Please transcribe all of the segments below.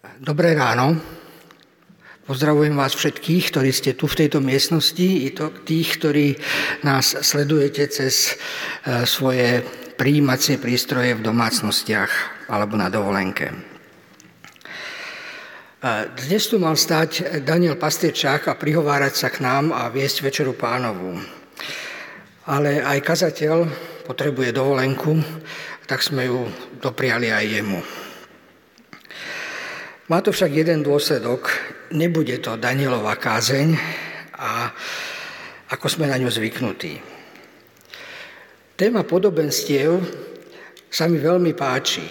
Dobré ráno. Pozdravujem vás všetkých, ktorí ste tu v tejto miestnosti, i to tých, ktorí nás sledujete cez e, svoje príjímacie prístroje v domácnostiach alebo na dovolenke. E, dnes tu mal stať Daniel Pastiečák a prihovárať sa k nám a viesť Večeru pánovu. Ale aj kazateľ potrebuje dovolenku, tak sme ju dopriali aj jemu. Má to však jeden dôsledok. Nebude to Danielová kázeň, a ako sme na ňu zvyknutí. Téma podobenstiev sa mi veľmi páči.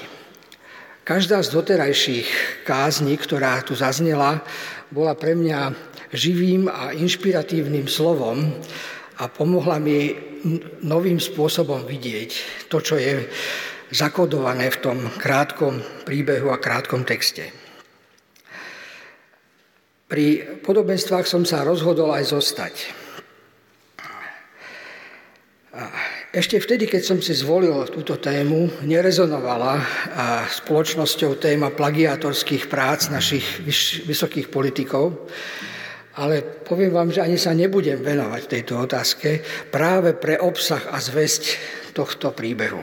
Každá z doterajších kázní, ktorá tu zaznela, bola pre mňa živým a inšpiratívnym slovom a pomohla mi novým spôsobom vidieť to, čo je zakodované v tom krátkom príbehu a krátkom texte. Pri podobenstvách som sa rozhodol aj zostať. Ešte vtedy, keď som si zvolil túto tému, nerezonovala spoločnosťou téma plagiátorských prác našich vysokých politikov, ale poviem vám, že ani sa nebudem venovať tejto otázke práve pre obsah a zväzť tohto príbehu.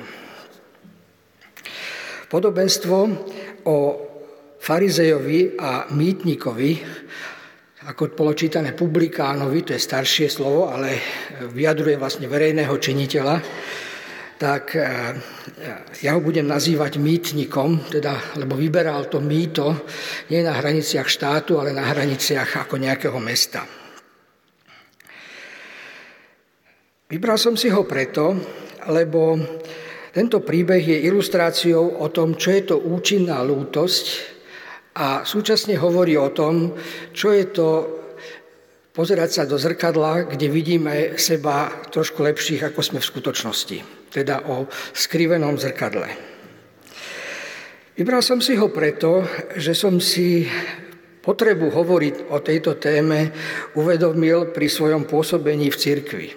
Podobenstvo o farizejovi a mýtnikovi, ako bolo čítané publikánovi, to je staršie slovo, ale vyjadruje vlastne verejného činiteľa, tak e, ja ho budem nazývať mýtnikom, teda, lebo vyberal to mýto nie na hraniciach štátu, ale na hraniciach ako nejakého mesta. Vybral som si ho preto, lebo tento príbeh je ilustráciou o tom, čo je to účinná lútosť a súčasne hovorí o tom, čo je to pozerať sa do zrkadla, kde vidíme seba trošku lepších, ako sme v skutočnosti. Teda o skrivenom zrkadle. Vybral som si ho preto, že som si potrebu hovoriť o tejto téme uvedomil pri svojom pôsobení v cirkvi.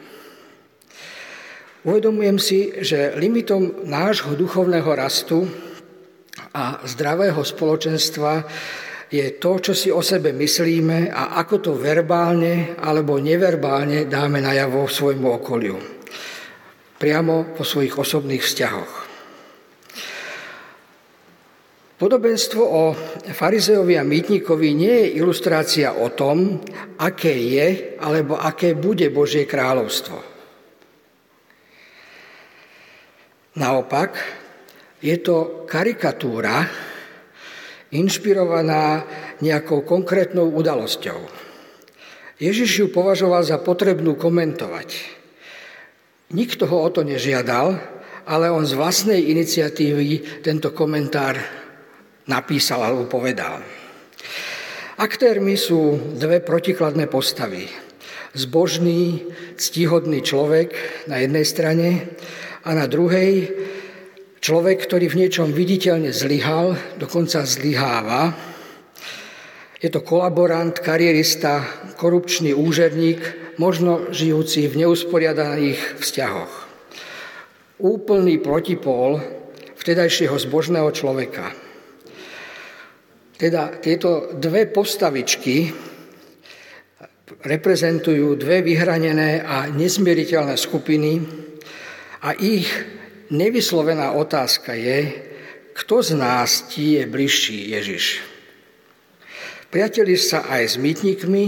Uvedomujem si, že limitom nášho duchovného rastu a zdravého spoločenstva je to, čo si o sebe myslíme a ako to verbálne alebo neverbálne dáme najavo svojmu okoliu. Priamo po svojich osobných vzťahoch. Podobenstvo o farizeovi a mýtnikovi nie je ilustrácia o tom, aké je alebo aké bude Božie kráľovstvo. Naopak, je to karikatúra inšpirovaná nejakou konkrétnou udalosťou. Ježiš ju považoval za potrebnú komentovať. Nikto ho o to nežiadal, ale on z vlastnej iniciatívy tento komentár napísal alebo povedal. Aktérmi sú dve protikladné postavy. Zbožný, ctihodný človek na jednej strane a na druhej Človek, ktorý v niečom viditeľne zlyhal, dokonca zlyháva, je to kolaborant, karierista, korupčný úžerník, možno žijúci v neusporiadaných vzťahoch. Úplný protipól vtedajšieho zbožného človeka. Teda tieto dve postavičky reprezentujú dve vyhranené a nezmieriteľné skupiny a ich Nevyslovená otázka je, kto z nás ti je bližší Ježiš? Priateli sa aj s mýtnikmi,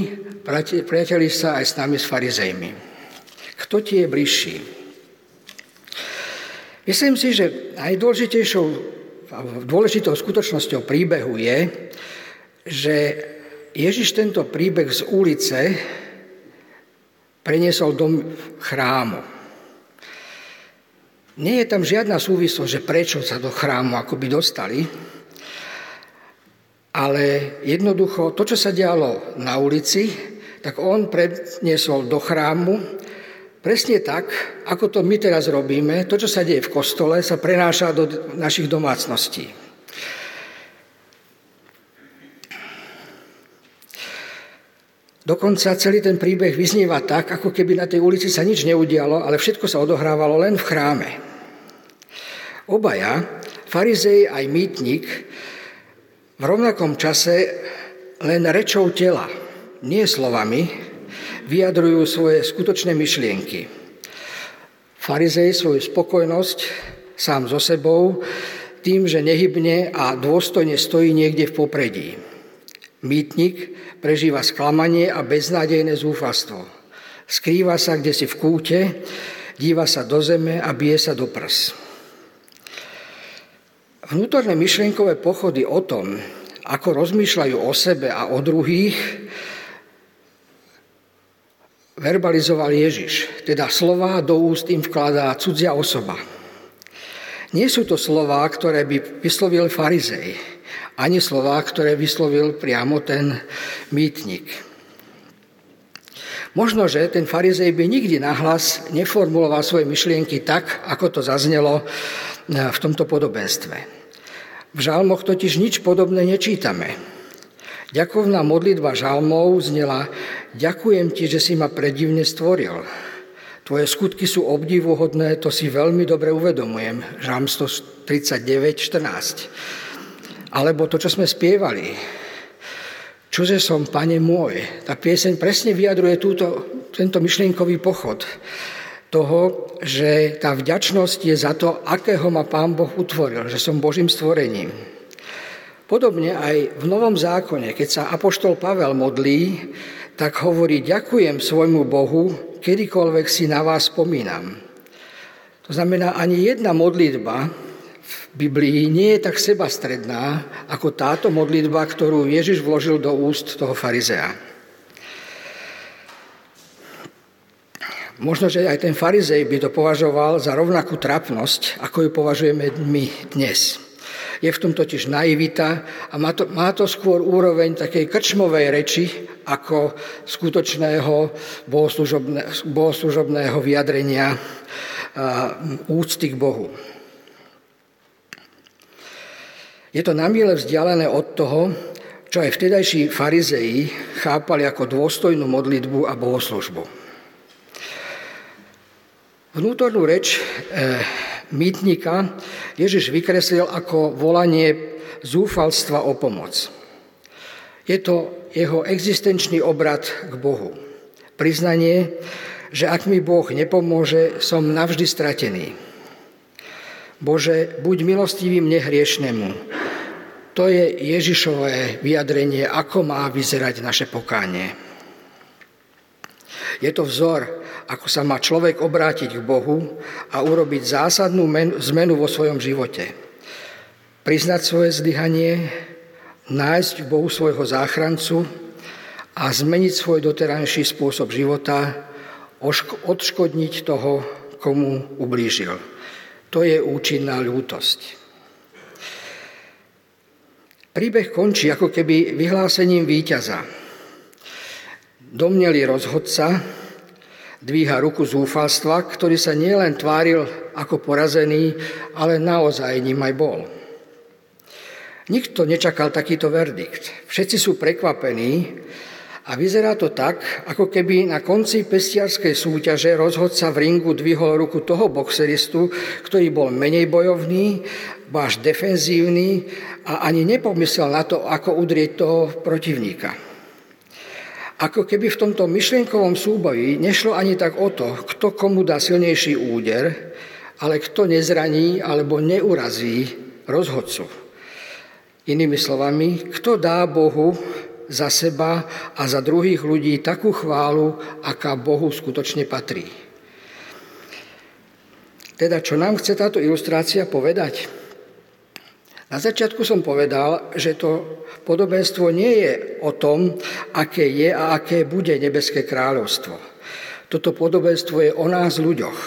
priateli sa aj s nami, s farizejmi. Kto ti je bližší? Myslím si, že najdôležitejšou dôležitou skutočnosťou príbehu je, že Ježiš tento príbeh z ulice preniesol do chrámu. Nie je tam žiadna súvislosť, že prečo sa do chrámu akoby dostali, ale jednoducho to, čo sa dialo na ulici, tak on predniesol do chrámu presne tak, ako to my teraz robíme. To, čo sa deje v kostole, sa prenáša do našich domácností. Dokonca celý ten príbeh vyznieva tak, ako keby na tej ulici sa nič neudialo, ale všetko sa odohrávalo len v chráme. Obaja, farizej aj mýtnik, V rovnakom čase len rečou tela, nie slovami, vyjadrujú svoje skutočné myšlienky. Farizej svoju spokojnosť sám so sebou tým, že nehybne a dôstojne stojí niekde v popredí. Mýtnik prežíva sklamanie a beznádejné zúfalstvo. Skrýva sa kde si v kúte, díva sa do zeme a bije sa do prs. Vnútorné myšlienkové pochody o tom, ako rozmýšľajú o sebe a o druhých, verbalizoval Ježiš. Teda slova do úst im vkladá cudzia osoba. Nie sú to slová, ktoré by vyslovil farizej, ani slová, ktoré vyslovil priamo ten mýtnik. Možno, že ten farizej by nikdy nahlas neformuloval svoje myšlienky tak, ako to zaznelo e, v tomto podobenstve. V žalmoch totiž nič podobné nečítame. Ďakovná modlitba žalmov znela Ďakujem ti, že si ma predivne stvoril. Tvoje skutky sú obdivuhodné, to si veľmi dobre uvedomujem. Žám 139, 14. Alebo to, čo sme spievali. Čože som, pane môj. Tá pieseň presne vyjadruje túto, tento myšlienkový pochod toho, že tá vďačnosť je za to, akého ma Pán Boh utvoril, že som Božím stvorením. Podobne aj v Novom zákone, keď sa Apoštol Pavel modlí, tak hovorí, ďakujem svojmu Bohu, kedykoľvek si na vás spomínam. To znamená, ani jedna modlitba v Biblii nie je tak sebastredná ako táto modlitba, ktorú Ježiš vložil do úst toho farizea. Možno, že aj ten farizej by to považoval za rovnakú trapnosť, ako ju považujeme my dnes. Je v tom totiž naivita a má to, má to skôr úroveň takej krčmovej reči ako skutočného bohoslužobného vyjadrenia úcty k Bohu. Je to namíle vzdialené od toho, čo aj vtedajší farizei chápali ako dôstojnú modlitbu a bohoslužbu. Vnútornú reč eh, mýtnika Ježiš vykreslil ako volanie zúfalstva o pomoc. Je to jeho existenčný obrad k Bohu. Priznanie, že ak mi Boh nepomôže, som navždy stratený. Bože, buď milostivým nehriešnemu. To je Ježišové vyjadrenie, ako má vyzerať naše pokánie. Je to vzor ako sa má človek obrátiť k Bohu a urobiť zásadnú zmenu vo svojom živote. Priznať svoje zlyhanie, nájsť v Bohu svojho záchrancu a zmeniť svoj doterajší spôsob života, odškodniť toho, komu ublížil. To je účinná ľútosť. Príbeh končí ako keby vyhlásením víťaza. Domnelý rozhodca, dvíha ruku zúfalstva, ktorý sa nielen tváril ako porazený, ale naozaj ním aj bol. Nikto nečakal takýto verdikt. Všetci sú prekvapení a vyzerá to tak, ako keby na konci pestiarskej súťaže rozhodca v ringu dvihol ruku toho boxeristu, ktorý bol menej bojovný, váš defenzívny a ani nepomyslel na to, ako udrieť toho protivníka. Ako keby v tomto myšlienkovom súboji nešlo ani tak o to, kto komu dá silnejší úder, ale kto nezraní alebo neurazí rozhodcu. Inými slovami, kto dá Bohu za seba a za druhých ľudí takú chválu, aká Bohu skutočne patrí. Teda, čo nám chce táto ilustrácia povedať? Na začiatku som povedal, že to podobenstvo nie je o tom, aké je a aké bude nebeské kráľovstvo. Toto podobenstvo je o nás ľuďoch,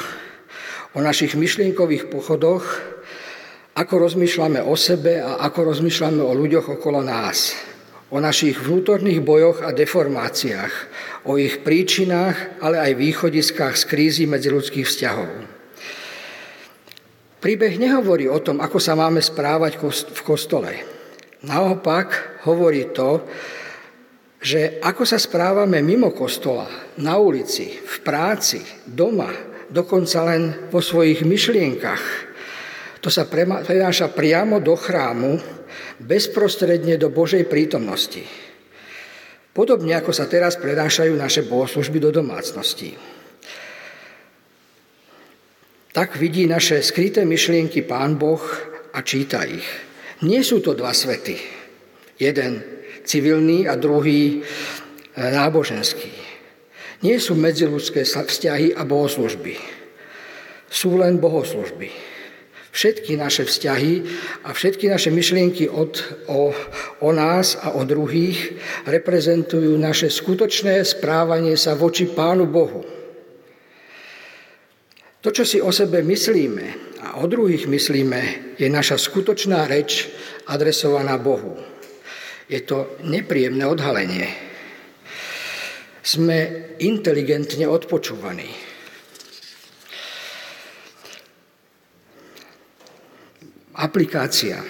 o našich myšlienkových pochodoch, ako rozmýšľame o sebe a ako rozmýšľame o ľuďoch okolo nás, o našich vnútorných bojoch a deformáciách, o ich príčinách, ale aj východiskách z krízy ľudských vzťahov. Príbeh nehovorí o tom, ako sa máme správať v kostole. Naopak hovorí to, že ako sa správame mimo kostola, na ulici, v práci, doma, dokonca len vo svojich myšlienkach, to sa prenáša priamo do chrámu bezprostredne do Božej prítomnosti. Podobne ako sa teraz prenášajú naše bohoslužby do domácnosti. Tak vidí naše skryté myšlienky Pán Boh a číta ich. Nie sú to dva svety. Jeden civilný a druhý e, náboženský. Nie sú medziludské vzťahy a bohoslužby. Sú len bohoslužby. Všetky naše vzťahy a všetky naše myšlienky od, o, o nás a o druhých reprezentujú naše skutočné správanie sa voči Pánu Bohu. To, čo si o sebe myslíme a o druhých myslíme, je naša skutočná reč adresovaná Bohu. Je to nepríjemné odhalenie. Sme inteligentne odpočúvaní. Aplikácia.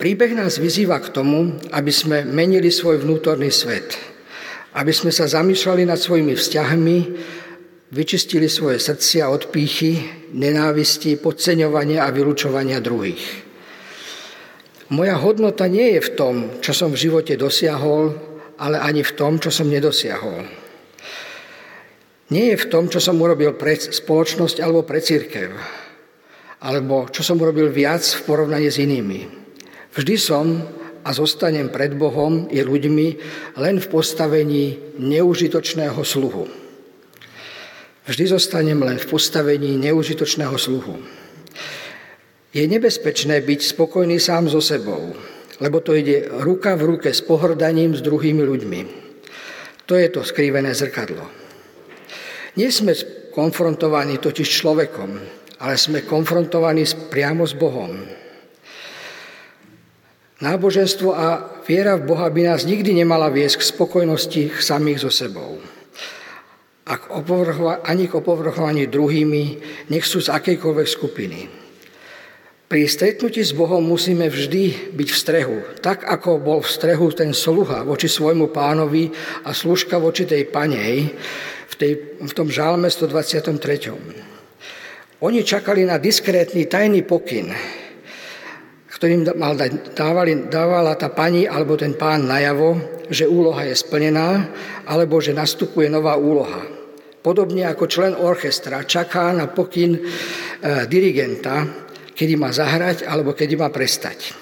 Príbeh nás vyzýva k tomu, aby sme menili svoj vnútorný svet, aby sme sa zamýšľali nad svojimi vzťahmi vyčistili svoje srdcia od pýchy, nenávisti, podceňovania a vylúčovania druhých. Moja hodnota nie je v tom, čo som v živote dosiahol, ale ani v tom, čo som nedosiahol. Nie je v tom, čo som urobil pre spoločnosť alebo pre církev, alebo čo som urobil viac v porovnaní s inými. Vždy som a zostanem pred Bohom i ľuďmi len v postavení neužitočného sluhu. Vždy zostanem len v postavení neužitočného sluhu. Je nebezpečné byť spokojný sám so sebou, lebo to ide ruka v ruke s pohrdaním s druhými ľuďmi. To je to skrivené zrkadlo. Nie sme konfrontovaní totiž človekom, ale sme konfrontovaní priamo s Bohom. Náboženstvo a viera v Boha by nás nikdy nemala viesť k spokojnosti samých so sebou a k ani k opovrhovaní druhými, nech sú z akejkoľvek skupiny. Pri stretnutí s Bohom musíme vždy byť v strehu, tak ako bol v strehu ten sluha voči svojmu pánovi a služka voči tej panej v, tej, v tom žálme 123. Oni čakali na diskrétny tajný pokyn, ktorým mal dať, dávali, dávala tá pani alebo ten pán najavo, že úloha je splnená, alebo že nastupuje nová úloha. Podobne ako člen orchestra čaká na pokyn e, dirigenta, kedy má zahrať alebo kedy má prestať.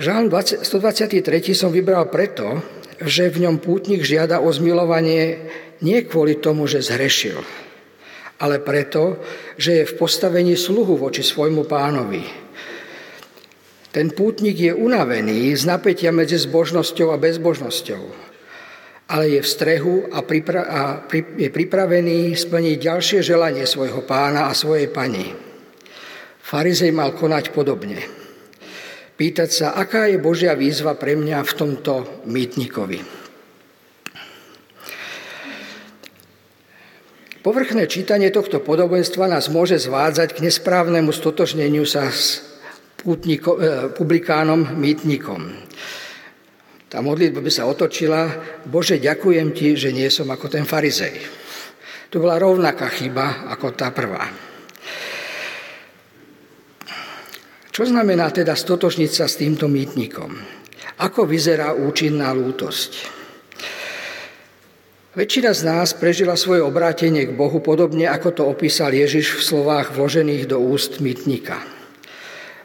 Žalm 123 som vybral preto, že v ňom pútnik žiada o zmilovanie nie kvôli tomu, že zhrešil, ale preto, že je v postavení sluhu voči svojmu pánovi. Ten pútnik je unavený z napätia medzi zbožnosťou a bezbožnosťou ale je v strehu a, pripra- a pri- je pripravený splniť ďalšie želanie svojho pána a svojej pani. Farizej mal konať podobne. Pýtať sa, aká je Božia výzva pre mňa v tomto mýtnikovi. Povrchné čítanie tohto podobenstva nás môže zvádzať k nesprávnemu stotožneniu sa s pútniko, e, publikánom, mýtnikom. Tá modlitba by sa otočila, Bože, ďakujem ti, že nie som ako ten farizej. To bola rovnaká chyba ako tá prvá. Čo znamená teda stotožniť sa s týmto mýtnikom? Ako vyzerá účinná lútosť? Väčšina z nás prežila svoje obrátenie k Bohu podobne, ako to opísal Ježiš v slovách vložených do úst mýtnika.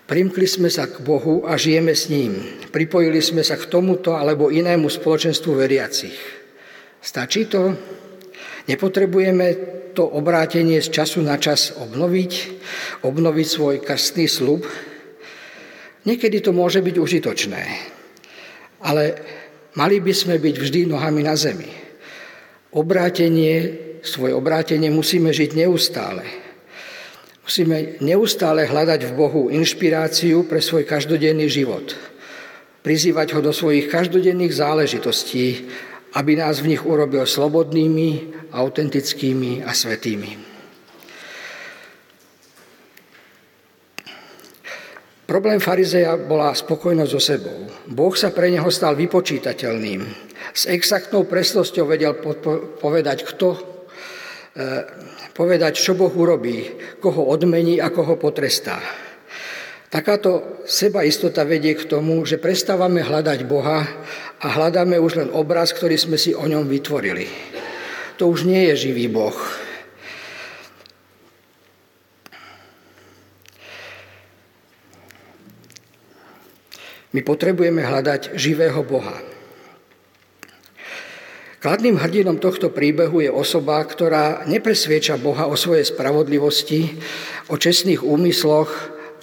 Primkli sme sa k Bohu a žijeme s ním. Pripojili sme sa k tomuto alebo inému spoločenstvu veriacich. Stačí to? Nepotrebujeme to obrátenie z času na čas obnoviť, obnoviť svoj krstný slub? Niekedy to môže byť užitočné, ale mali by sme byť vždy nohami na zemi. Obrátenie, svoje obrátenie musíme žiť neustále. Musíme neustále hľadať v Bohu inšpiráciu pre svoj každodenný život. Prizývať ho do svojich každodenných záležitostí, aby nás v nich urobil slobodnými, autentickými a svetými. Problém farizeja bola spokojnosť so sebou. Boh sa pre neho stal vypočítateľným. S exaktnou presnosťou vedel povedať, kto povedať, čo Boh urobí, koho odmení a koho potrestá. Takáto sebaistota vedie k tomu, že prestávame hľadať Boha a hľadáme už len obraz, ktorý sme si o ňom vytvorili. To už nie je živý Boh. My potrebujeme hľadať živého Boha. Kladným hrdinom tohto príbehu je osoba, ktorá nepresvieča Boha o svojej spravodlivosti, o čestných úmysloch,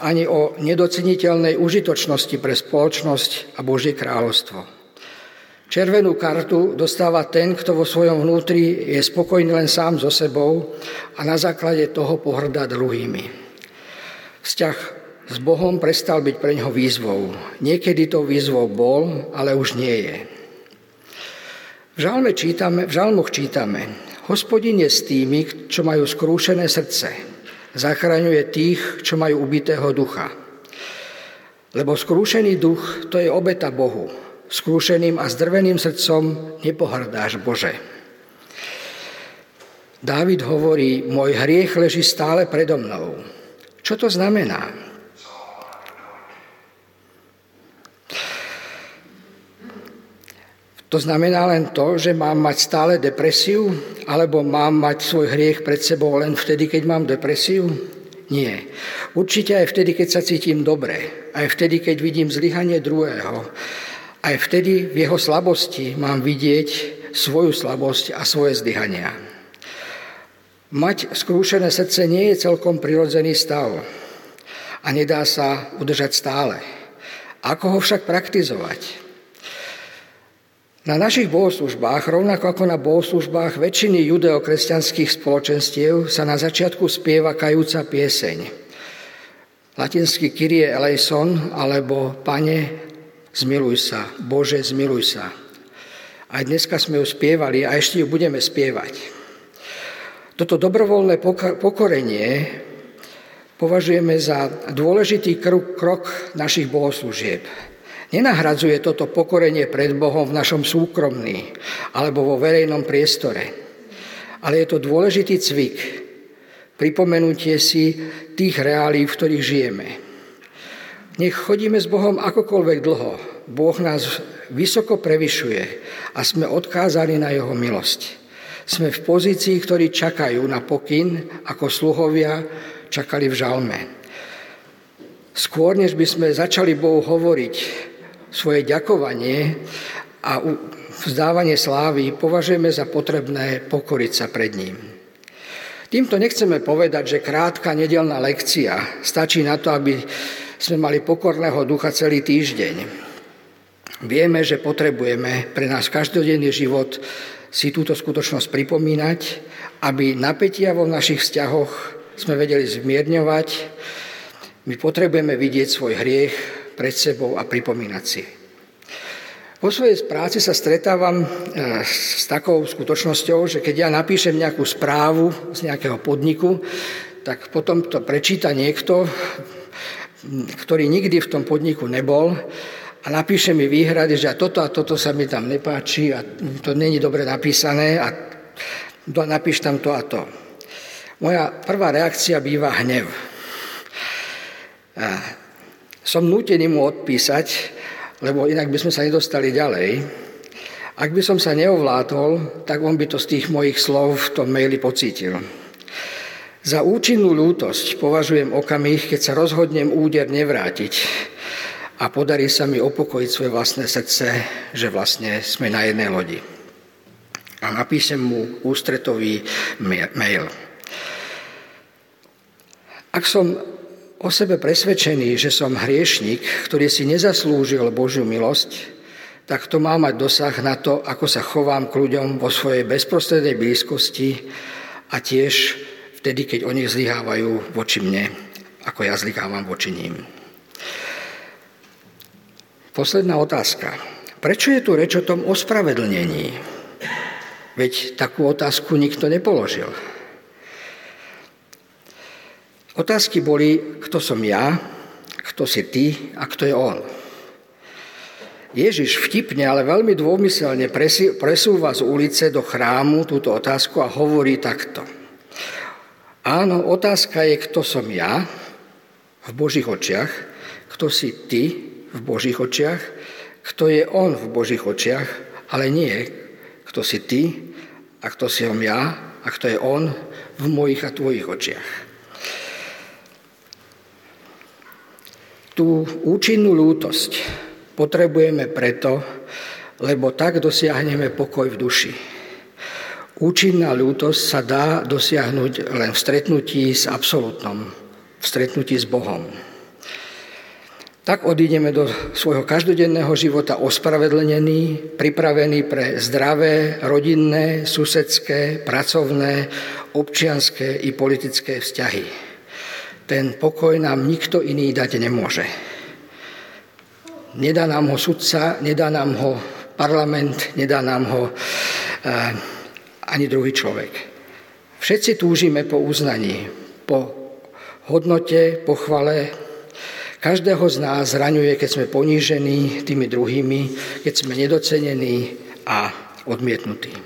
ani o nedoceniteľnej užitočnosti pre spoločnosť a Božie kráľovstvo. Červenú kartu dostáva ten, kto vo svojom vnútri je spokojný len sám so sebou a na základe toho pohrdá druhými. Vzťah s Bohom prestal byť pre neho výzvou. Niekedy to výzvou bol, ale už nie je. V, žalme čítame, v žalmoch čítame, hospodin je s tými, čo majú skrúšené srdce. Zachraňuje tých, čo majú ubitého ducha. Lebo skrúšený duch to je obeta Bohu. Skrúšeným a zdrveným srdcom nepohrdáš Bože. Dávid hovorí, môj hriech leží stále predo mnou. Čo to znamená? To znamená len to, že mám mať stále depresiu, alebo mám mať svoj hriech pred sebou len vtedy, keď mám depresiu? Nie. Určite aj vtedy, keď sa cítim dobre, aj vtedy, keď vidím zlyhanie druhého, aj vtedy v jeho slabosti mám vidieť svoju slabosť a svoje zlyhania. Mať skrúšené srdce nie je celkom prirodzený stav a nedá sa udržať stále. Ako ho však praktizovať? Na našich bohoslužbách, rovnako ako na bohoslužbách väčšiny judeokresťanských spoločenstiev, sa na začiatku spieva kajúca pieseň. Latinsky Kyrie eleison, alebo Pane, zmiluj sa, Bože, zmiluj sa. Aj dneska sme ju spievali a ešte ju budeme spievať. Toto dobrovoľné pokorenie považujeme za dôležitý krok našich bohoslúžieb. Nenahradzuje toto pokorenie pred Bohom v našom súkromný alebo vo verejnom priestore. Ale je to dôležitý cvik, pripomenutie si tých reálí, v ktorých žijeme. Nech chodíme s Bohom akokoľvek dlho. Boh nás vysoko prevyšuje a sme odkázaní na Jeho milosť. Sme v pozícii, ktorí čakajú na pokyn, ako sluhovia čakali v žalme. Skôr, než by sme začali Bohu hovoriť, svoje ďakovanie a vzdávanie slávy považujeme za potrebné pokoriť sa pred ním. Týmto nechceme povedať, že krátka nedelná lekcia stačí na to, aby sme mali pokorného ducha celý týždeň. Vieme, že potrebujeme pre nás každodenný život si túto skutočnosť pripomínať, aby napätia vo našich vzťahoch sme vedeli zmierňovať. My potrebujeme vidieť svoj hriech, pred sebou a pripomínať si. Po svojej práci sa stretávam e, s takou skutočnosťou, že keď ja napíšem nejakú správu z nejakého podniku, tak potom to prečíta niekto, ktorý nikdy v tom podniku nebol a napíše mi výhrady, že toto a toto sa mi tam nepáči a to není dobre napísané a napíš tam to a to. Moja prvá reakcia býva hnev. Som nútený mu odpísať, lebo inak by sme sa nedostali ďalej. Ak by som sa neovládol, tak on by to z tých mojich slov v tom maili pocítil. Za účinnú lútosť považujem okamih, keď sa rozhodnem úder nevrátiť a podarí sa mi opokojiť svoje vlastné srdce, že vlastne sme na jednej lodi. A napíšem mu ústretový mail. Ak som o sebe presvedčený, že som hriešnik, ktorý si nezaslúžil Božiu milosť, tak to má mať dosah na to, ako sa chovám k ľuďom vo svojej bezprostrednej blízkosti a tiež vtedy, keď oni zlyhávajú voči mne, ako ja zlyhávam voči ním. Posledná otázka. Prečo je tu reč o tom ospravedlnení? Veď takú otázku nikto nepoložil. Otázky boli, kto som ja, kto si ty a kto je on. Ježiš vtipne, ale veľmi dômyselne presúva z ulice do chrámu túto otázku a hovorí takto. Áno, otázka je, kto som ja v Božích očiach, kto si ty v Božích očiach, kto je on v Božích očiach, ale nie kto si ty a kto si som ja a kto je on v mojich a tvojich očiach. Tú účinnú lútosť potrebujeme preto, lebo tak dosiahneme pokoj v duši. Účinná ľútosť sa dá dosiahnuť len v stretnutí s absolútnom, v stretnutí s Bohom. Tak odídeme do svojho každodenného života ospravedlený, pripravený pre zdravé, rodinné, susedské, pracovné, občianské i politické vzťahy. Ten pokoj nám nikto iný dať nemôže. Nedá nám ho sudca, nedá nám ho parlament, nedá nám ho eh, ani druhý človek. Všetci túžime po uznaní, po hodnote, po chvale. Každého z nás zraňuje, keď sme ponížení tými druhými, keď sme nedocenení a odmietnutí.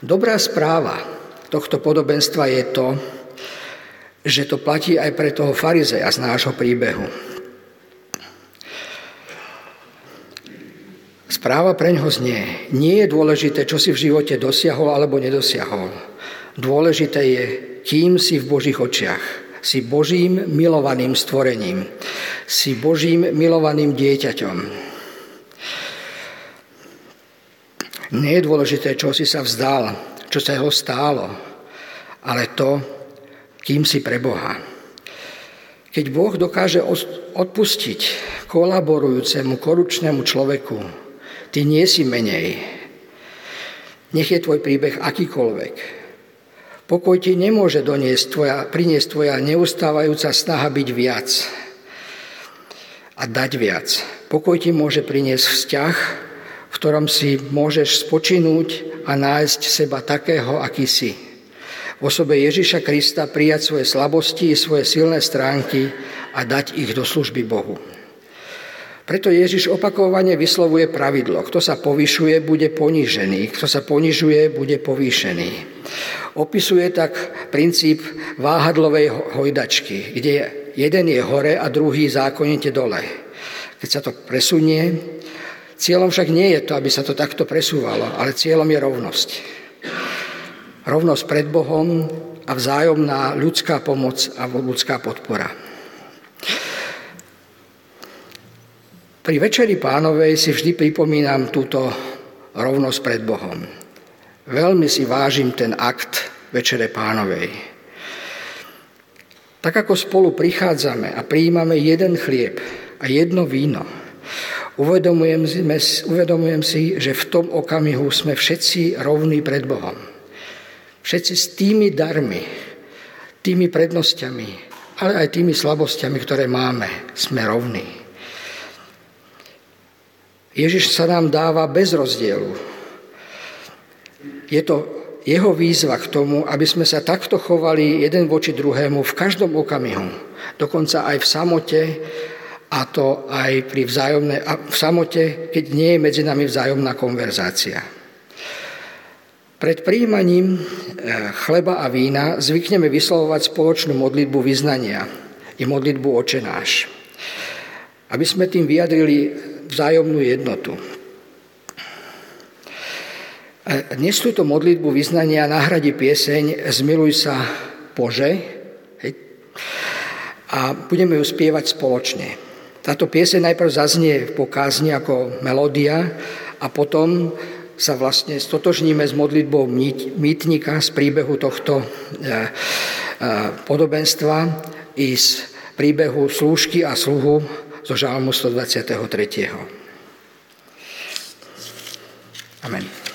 Dobrá správa tohto podobenstva je to, že to platí aj pre toho farizeja z nášho príbehu. Správa pre ňoho znie, nie je dôležité, čo si v živote dosiahol alebo nedosiahol. Dôležité je, kým si v Božích očiach. Si Božím milovaným stvorením. Si Božím milovaným dieťaťom. Nie je dôležité, čo si sa vzdal, čo sa ho stálo, ale to, kým si pre Boha. Keď Boh dokáže odpustiť kolaborujúcemu, koručnému človeku, Ty nie si menej. Nech je tvoj príbeh akýkoľvek. Pokoj ti nemôže doniesť tvoja, priniesť tvoja neustávajúca snaha byť viac a dať viac. Pokoj ti môže priniesť vzťah, v ktorom si môžeš spočinúť a nájsť seba takého, aký si. Osobe Ježiša Krista prijať svoje slabosti i svoje silné stránky a dať ich do služby Bohu. Preto Ježiš opakovane vyslovuje pravidlo. Kto sa povyšuje, bude ponížený. Kto sa ponižuje, bude povýšený. Opisuje tak princíp váhadlovej hojdačky, kde jeden je hore a druhý zákonite dole. Keď sa to presunie, cieľom však nie je to, aby sa to takto presúvalo, ale cieľom je rovnosť. Rovnosť pred Bohom a vzájomná ľudská pomoc a ľudská podpora. Pri Večeri pánovej si vždy pripomínam túto rovnosť pred Bohom. Veľmi si vážim ten akt Večere pánovej. Tak ako spolu prichádzame a prijímame jeden chlieb a jedno víno, uvedomujem, uvedomujem si, že v tom okamihu sme všetci rovní pred Bohom. Všetci s tými darmi, tými prednosťami, ale aj tými slabosťami, ktoré máme, sme rovní. Ježiš sa nám dáva bez rozdielu. Je to jeho výzva k tomu, aby sme sa takto chovali jeden voči druhému v každom okamihu. Dokonca aj v samote, a to aj pri vzájomnej, a v samote, keď nie je medzi nami vzájomná konverzácia. Pred príjmaním e, chleba a vína zvykneme vyslovovať spoločnú modlitbu vyznania i modlitbu očenáš. Aby sme tým vyjadrili vzájomnú jednotu. Dnes túto modlitbu vyznania nahradí pieseň Zmiluj sa Bože a budeme ju spievať spoločne. Táto pieseň najprv zaznie po kázni ako melódia a potom sa vlastne stotožníme s modlitbou mýtnika z príbehu tohto e, e, podobenstva i z príbehu slúžky a sluhu zo žalmu 123. Amen.